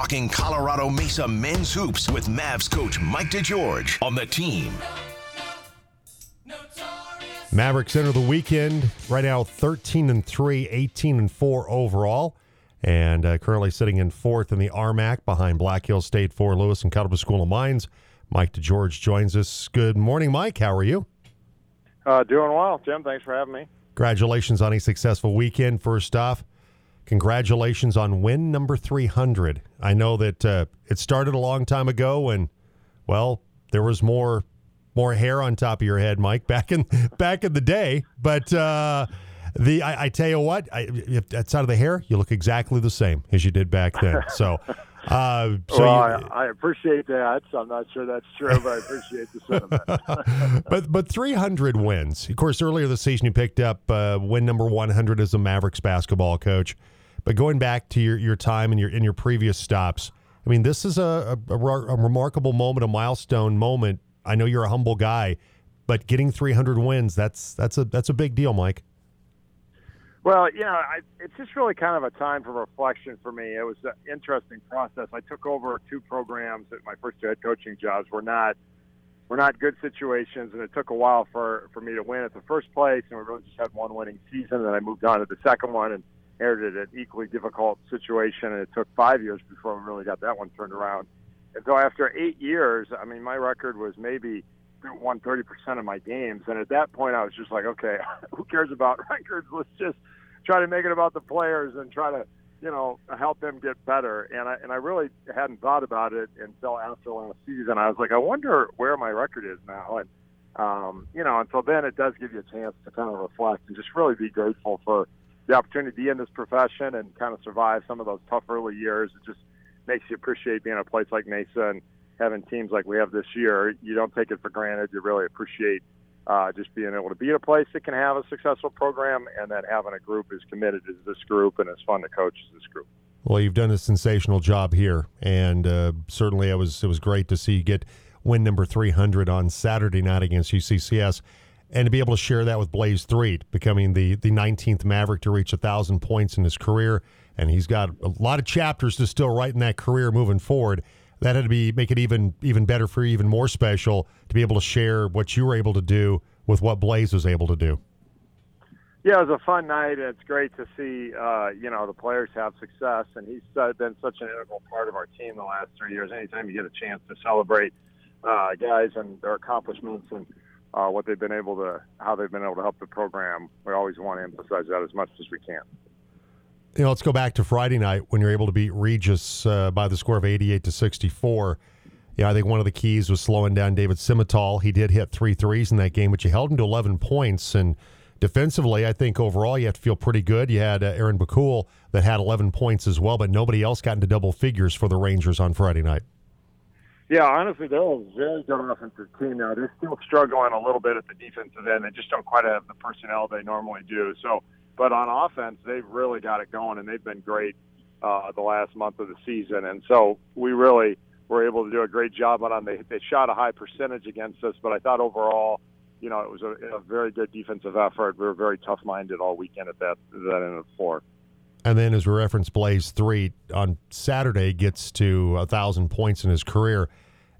talking Colorado Mesa men's hoops with Mavs coach Mike DeGeorge on the team. Mavericks enter the weekend right now 13 and 3, 18 and 4 overall, and uh, currently sitting in fourth in the RMAC behind Black Hills State, Fort Lewis, and Cuthbert School of Mines. Mike DeGeorge joins us. Good morning, Mike. How are you? Uh, doing well, Jim. Thanks for having me. Congratulations on a successful weekend. First off, congratulations on win number 300. I know that uh, it started a long time ago, and well, there was more more hair on top of your head, Mike, back in back in the day. But uh, the I, I, tell you what, I, if outside of the hair, you look exactly the same as you did back then. So. Uh, so well, you, I, I, appreciate that. I'm not sure that's true, but I appreciate the sentiment. but but 300 wins. Of course, earlier this season you picked up uh, win number 100 as a Mavericks basketball coach. But going back to your, your time and your in your previous stops, I mean, this is a, a, a remarkable moment, a milestone moment I know you're a humble guy, but getting 300 wins, that's that's a that's a big deal, Mike. Well, you know, I, it's just really kind of a time for reflection for me. It was an interesting process. I took over two programs that my first two head coaching jobs were not were not good situations, and it took a while for for me to win at the first place. And we really just had one winning season. And then I moved on to the second one and inherited an equally difficult situation, and it took five years before we really got that one turned around. And so after eight years, I mean, my record was maybe won 30% of my games. And at that point, I was just like, okay, who cares about records? Let's just try to make it about the players and try to, you know, help them get better. And I, and I really hadn't thought about it until after last season. I was like, I wonder where my record is now. And, um, you know, and so then it does give you a chance to kind of reflect and just really be grateful for the opportunity to be in this profession and kind of survive some of those tough early years. It just, makes you appreciate being at a place like Mesa and having teams like we have this year. You don't take it for granted. You really appreciate uh, just being able to be in a place that can have a successful program and then having a group as committed as this group and as fun to coach as this group. Well, you've done a sensational job here, and uh, certainly it was it was great to see you get win number 300 on Saturday night against UCCS, and to be able to share that with Blaze Threet, becoming the the 19th Maverick to reach a thousand points in his career and he's got a lot of chapters to still write in that career moving forward. That had to be make it even even better for you, even more special to be able to share what you were able to do with what Blaze was able to do. Yeah, it was a fun night. It's great to see uh, you know the players have success, and he's uh, been such an integral part of our team the last three years. Anytime you get a chance to celebrate uh, guys and their accomplishments and uh, what they've been able to, how they've been able to help the program, we always want to emphasize that as much as we can you know, let's go back to Friday night when you're able to beat Regis uh, by the score of 88 to 64. Yeah, I think one of the keys was slowing down David Simmental. He did hit three threes in that game, but you held him to 11 points. And defensively, I think overall you have to feel pretty good. You had uh, Aaron Bakul that had 11 points as well, but nobody else got into double figures for the Rangers on Friday night. Yeah, honestly, they're a very good offensive team now. They're still struggling a little bit at the defensive end. They just don't quite have the personnel they normally do. So but on offense, they've really got it going, and they've been great uh, the last month of the season. And so we really were able to do a great job on them. They, shot a high percentage against us, but I thought overall, you know, it was a, a very good defensive effort. We were very tough-minded all weekend at that that end of the floor. And then, as we referenced, Blaze Threet on Saturday gets to a thousand points in his career,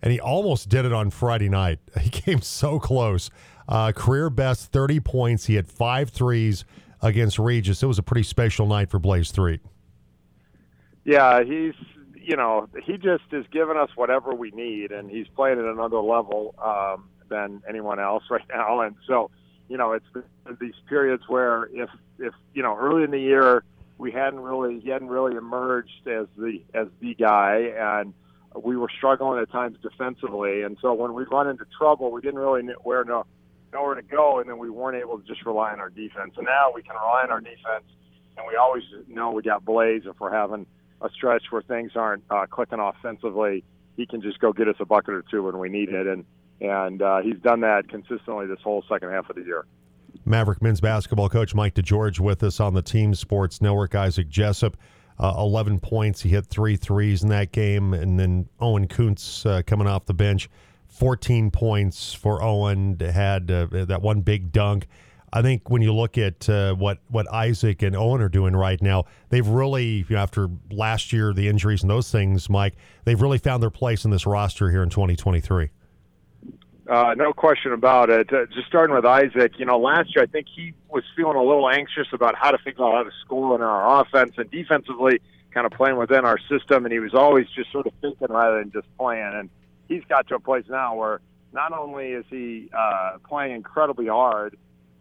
and he almost did it on Friday night. He came so close. Uh, career best, thirty points. He had five threes against Regis. It was a pretty special night for Blaze Threet. Yeah, he's you know he just is giving us whatever we need, and he's playing at another level um, than anyone else right now. And so, you know, it's these periods where if if you know early in the year we hadn't really he hadn't really emerged as the as the guy, and we were struggling at times defensively. And so when we run into trouble, we didn't really know where no nowhere to go, and then we weren't able to just rely on our defense. And now we can rely on our defense, and we always know we got Blaze if we're having a stretch where things aren't uh, clicking offensively. He can just go get us a bucket or two when we need it, and and uh, he's done that consistently this whole second half of the year. Maverick men's basketball coach Mike DeGeorge with us on the Team Sports Network. Isaac Jessup, uh, 11 points. He hit three threes in that game, and then Owen Kuntz uh, coming off the bench 14 points for Owen. Had uh, that one big dunk. I think when you look at uh, what what Isaac and Owen are doing right now, they've really, you know, after last year, the injuries and those things, Mike, they've really found their place in this roster here in 2023. Uh, no question about it. Uh, just starting with Isaac, you know, last year I think he was feeling a little anxious about how to figure out how to score in our offense and defensively, kind of playing within our system, and he was always just sort of thinking rather than just playing. And he's got to a place now where not only is he uh, playing incredibly hard,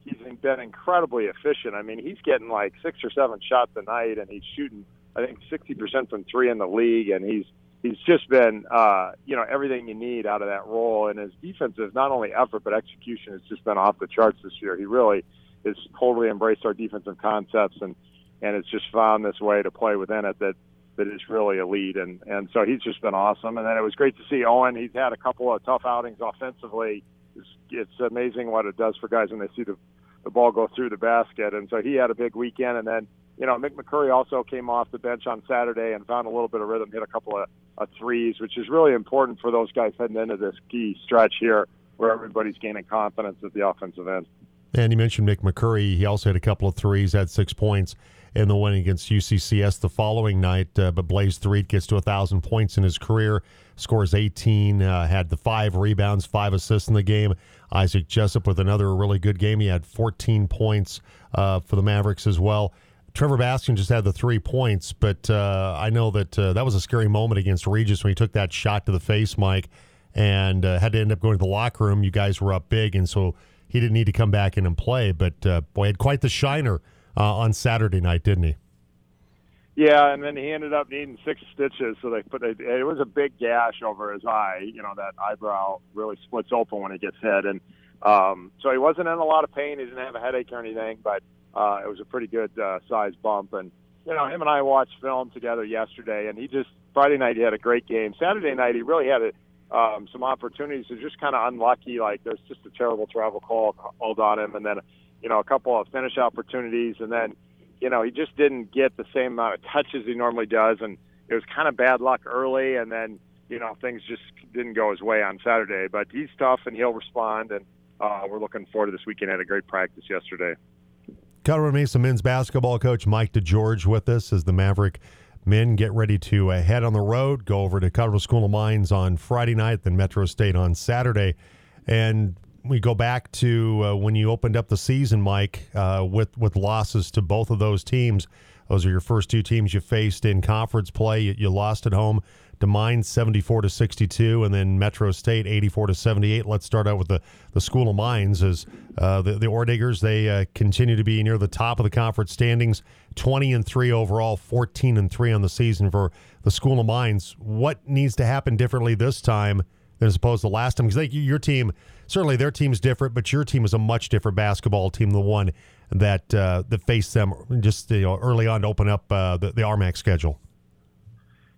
he's been incredibly efficient. I mean, he's getting like six or seven shots a night, and he's shooting I think 60% from three in the league, and he's he's just been, uh, you know, everything you need out of that role. And his defensive, not only effort but execution, has just been off the charts this year. He really has totally embraced our defensive concepts and and has just found this way to play within it that that is really elite. And and so he's just been awesome. And then it was great to see Owen. He's had a couple of tough outings offensively. It's, it's amazing what it does for guys when they see the the ball go through the basket. And so he had a big weekend. And then you know, Mick McCurry also came off the bench on Saturday and found a little bit of rhythm, hit a couple of, of threes, which is really important for those guys heading into this key stretch here where everybody's gaining confidence at the offensive end. And you mentioned Mick McCurry. He also had a couple of threes, had six points in the win against UCCS the following night. Uh, but Blaze Threet gets to a 1,000 points in his career, scores 18, uh, had the five rebounds, five assists in the game. Isaac Jessup with another really good game. He had 14 points uh, for the Mavericks as well. Trevor Baskin just had the three points, but uh, I know that uh, that was a scary moment against Regis when he took that shot to the face, Mike, and uh, had to end up going to the locker room. You guys were up big, and so he didn't need to come back in and play. But uh, boy, had quite the shiner uh, on Saturday night, didn't he? Yeah, and then he ended up needing six stitches, so they put it, it was a big gash over his eye. You know that eyebrow really splits open when it gets hit, and um, so he wasn't in a lot of pain. He didn't have a headache or anything, but uh, it was a pretty good uh, size bump. And you know, him and I watched film together yesterday, and he just Friday night he had a great game. Saturday night he really had a, um, some opportunities. He was just kind of unlucky. Like there's just a terrible travel call called on him, and then you know a couple of finish opportunities, and then you know he just didn't get the same amount of touches he normally does, and it was kind of bad luck early, and then you know things just didn't go his way on Saturday. But he's tough, and he'll respond, and uh, we're looking forward to this weekend. Had a great practice yesterday. Colorado Mesa men's basketball coach Mike DeGeorge with us as the Maverick men get ready to uh, head on the road, go over to Colorado School of Mines on Friday night, then Metro State on Saturday. And we go back to uh, when you opened up the season, Mike, uh, with, with losses to both of those teams. Those are your first two teams you faced in conference play. You, you lost at home to Mines 74 to 62, and then Metro State 84 to 78. Let's start out with the, the School of Mines. As uh, the the Orediggers, they uh, continue to be near the top of the conference standings, 20 and three overall, 14 and three on the season for the School of Mines. What needs to happen differently this time than as opposed to last time? Because your team, certainly their team's different, but your team is a much different basketball team than the one that uh, that faced them just you know, early on to open up uh, the, the RMAC schedule.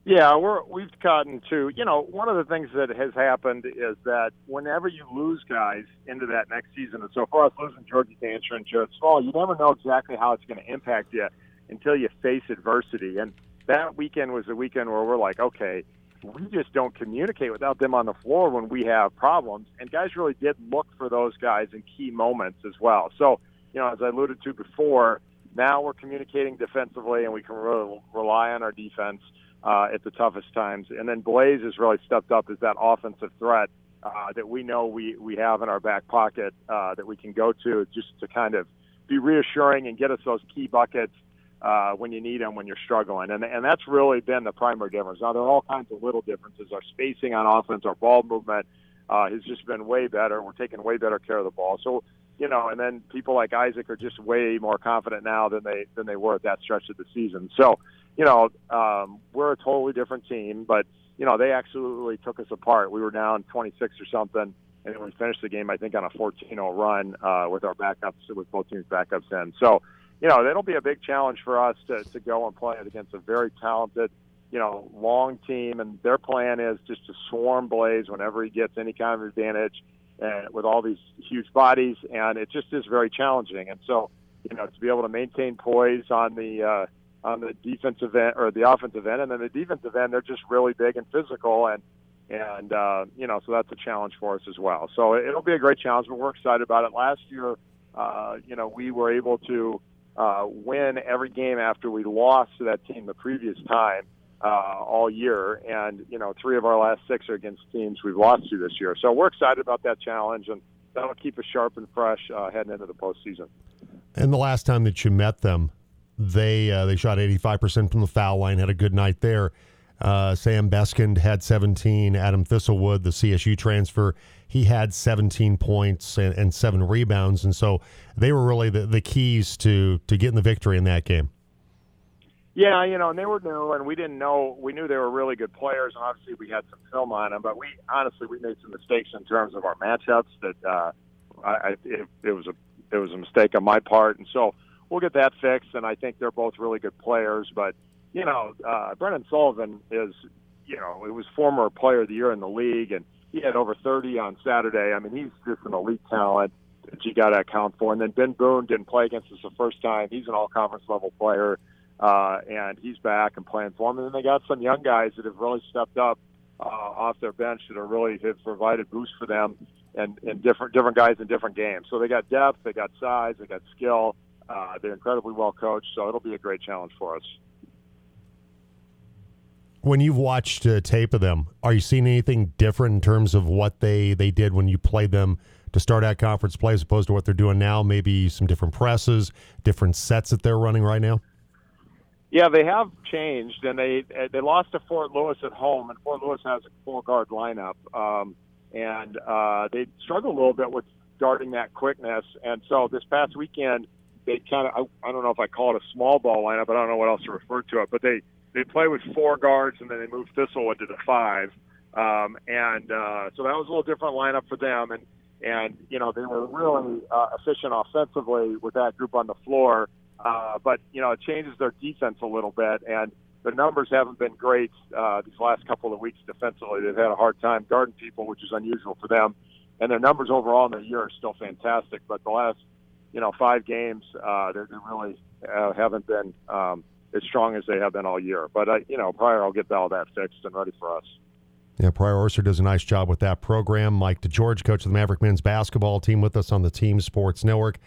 Yeah, we're we've gotten to you know one of the things that has happened is that whenever you lose guys into that next season, and so far us losing Georgia Dancer and Jared Small, you never know exactly how it's going to impact you until you face adversity. And that weekend was the weekend where we're like, okay, we just don't communicate without them on the floor when we have problems. And guys really did look for those guys in key moments as well. So you know, as I alluded to before, now we're communicating defensively and we can really rely on our defense uh, at the toughest times. And then Blaze has really stepped up as that offensive threat uh, that we know we, we have in our back pocket uh, that we can go to just to kind of be reassuring and get us those key buckets uh, when you need them when you're struggling. And, and that's really been the primary difference. Now, there are all kinds of little differences. Our spacing on offense, our ball movement uh, has just been way better. We're taking way better care of the ball. So, you know, and then people like Isaac are just way more confident now than they than they were at that stretch of the season. So, you know, um, we're a totally different team, but you know, they absolutely took us apart. We were down 26 or something, and we finished the game, I think, on a 14-0 run uh, with our backups, with both teams' backups in. So, you know, that'll be a big challenge for us to, to go and play it against a very talented, you know, long team. And their plan is just to swarm Blaze whenever he gets any kind of advantage uh, with all these huge bodies, and it just is very challenging. And so, you know, to be able to maintain poise on the uh, on the defensive end or the offensive end, and then the defensive end, they're just really big and physical, and and uh, you know, so that's a challenge for us as well. So it'll be a great challenge, but we're excited about it. Last year, uh, you know, we were able to uh, win every game after we lost to that team the previous time uh, all year. And, you know, three of our last six are against teams we've lost to this year. So we're excited about that challenge, and that'll keep us sharp and fresh uh, heading into the postseason. And the last time that you met them, they uh, they shot 85% from the foul line, had a good night there. Uh, Sam Beskind had 17. Adam Thistlewood, the CSU transfer, he had 17 points and, and seven rebounds. And so they were really the, the keys to, to getting the victory in that game. Yeah, you know, and they were new, and we didn't know. We knew they were really good players, and obviously we had some film on them. But we honestly we made some mistakes in terms of our matchups. That uh, I, it, it was a it was a mistake on my part, and so we'll get that fixed. And I think they're both really good players. But you know, uh, Brendan Sullivan is you know it was former Player of the Year in the league, and he had over 30 on Saturday. I mean, he's just an elite talent that you got to account for. And then Ben Boone didn't play against us the first time. He's an all conference level player uh, and he's back and playing for them. And then they got some young guys that have really stepped up uh, off their bench that are really have provided boosts for them, and, and different different guys in different games. So they got depth, they got size, they got skill. Uh, they're incredibly well coached, so it'll be a great challenge for us. When you've watched uh, tape of them, are you seeing anything different in terms of what they, they did when you played them to start at conference play as opposed to what they're doing now? Maybe some different presses, different sets that they're running right now? Yeah, they have changed, and they they lost to Fort Lewis at home, and Fort Lewis has a four guard lineup, um, and uh, they struggled a little bit with guarding that quickness. And so this past weekend, they kind of I, I don't know if I call it a small ball lineup, but I don't know what else to refer to it. But they they play with four guards, and then they moved Thistlewood to the five, um, and uh, so that was a little different lineup for them. And and you know they were really uh, efficient offensively with that group on the floor. Uh, but you know, it changes their defense a little bit, and the numbers haven't been great uh, these last couple of weeks defensively. They've had a hard time guarding people, which is unusual for them. And their numbers overall in the year are still fantastic, but the last you know five games, uh, they really uh, haven't been um, as strong as they have been all year. But uh, you know, Pryor, I'll get all that fixed and ready for us. Yeah, Pryor Orser does a nice job with that program. Mike DeGeorge, coach of the Maverick men's basketball team, with us on the Team Sports Network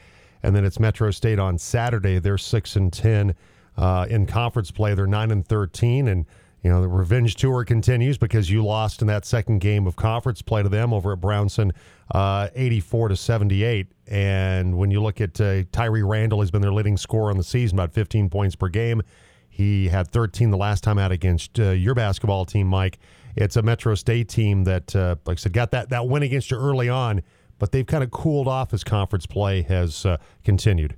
and then it's Metro State on Saturday. They're six and ten uh, in conference play. They're nine and thirteen, and you know the revenge tour continues because you lost in that second game of conference play to them over at Brownson, uh, eighty-four to seventy-eight. And when you look at uh, Tyree Randall, he's been their leading scorer on the season, about fifteen points per game. He had 13 the last time out against uh, your basketball team, Mike. It's a Metro State team that, uh, like I said, got that, that win against you early on but they've kind of cooled off as conference play has uh, continued.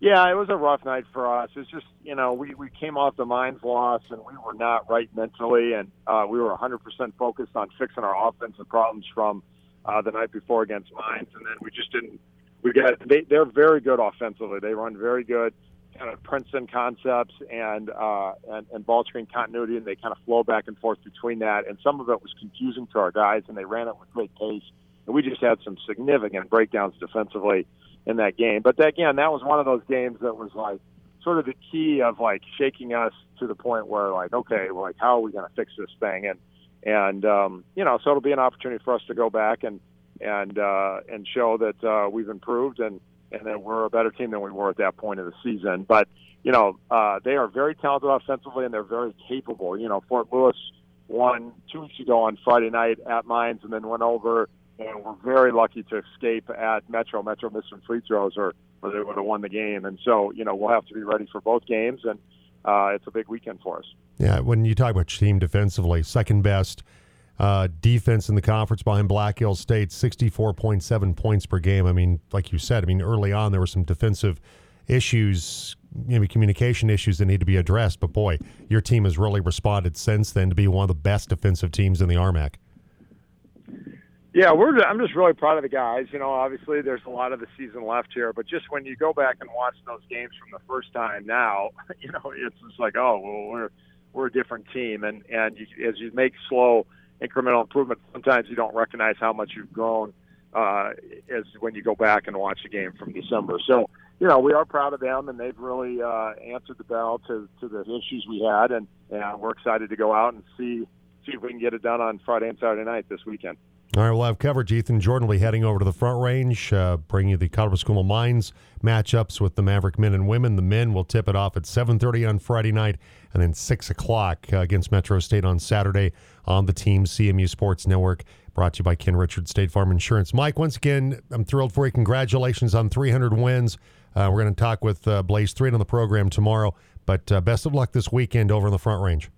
Yeah, it was a rough night for us. It's just, you know, we, we came off the Mines loss and we were not right mentally, and uh, we were 100% focused on fixing our offensive problems from uh, the night before against Mines, and then we just didn't. We got they, they're very good offensively. They run very good kind of Princeton concepts and uh, and, and ball screen continuity, and they kind of flow back and forth between that. And some of it was confusing to our guys, and they ran it with great pace and we just had some significant breakdowns defensively in that game. But again, that was one of those games that was like sort of the key of like shaking us to the point where like, okay, like how are we going to fix this thing? And and um, you know, so it'll be an opportunity for us to go back and and uh, and show that uh, we've improved and and that we're a better team than we were at that point of the season. But you know, uh, they are very talented offensively and they're very capable. You know, Fort Lewis won two weeks ago on Friday night at Mines and then went over and we're very lucky to escape at Metro. Metro missed some free throws, or, or they would have won the game. And so, you know, we'll have to be ready for both games, and uh, it's a big weekend for us. Yeah, when you talk about team defensively, second best uh, defense in the conference behind Black Hills State, 64.7 points per game. I mean, like you said, I mean, early on there were some defensive issues, maybe communication issues that need to be addressed. But boy, your team has really responded since then to be one of the best defensive teams in the RMAC. Yeah, we're. I'm just really proud of the guys. You know, obviously there's a lot of the season left here, but just when you go back and watch those games from the first time now, you know, it's just like, oh, well, we're we're a different team, and and you, as you make slow incremental improvement, sometimes you don't recognize how much you've grown uh, as when you go back and watch a game from December. So, you know, we are proud of them, and they've really uh, answered the bell to to the issues we had, and and we're excited to go out and see see if we can get it done on Friday and Saturday night this weekend. All right, we'll have coverage. Ethan Jordan will be heading over to the Front Range, uh, bringing you the Colorado School of Mines matchups with the Maverick men and women. The men will tip it off at 7.30 on Friday night and then 6 o'clock uh, against Metro State on Saturday on the Team CMU Sports Network, brought to you by Ken Richards State Farm Insurance. Mike, once again, I'm thrilled for you. Congratulations on 300 wins. Uh, we're going to talk with uh, Blaze Threet on the program tomorrow, but uh, best of luck this weekend over in the Front Range.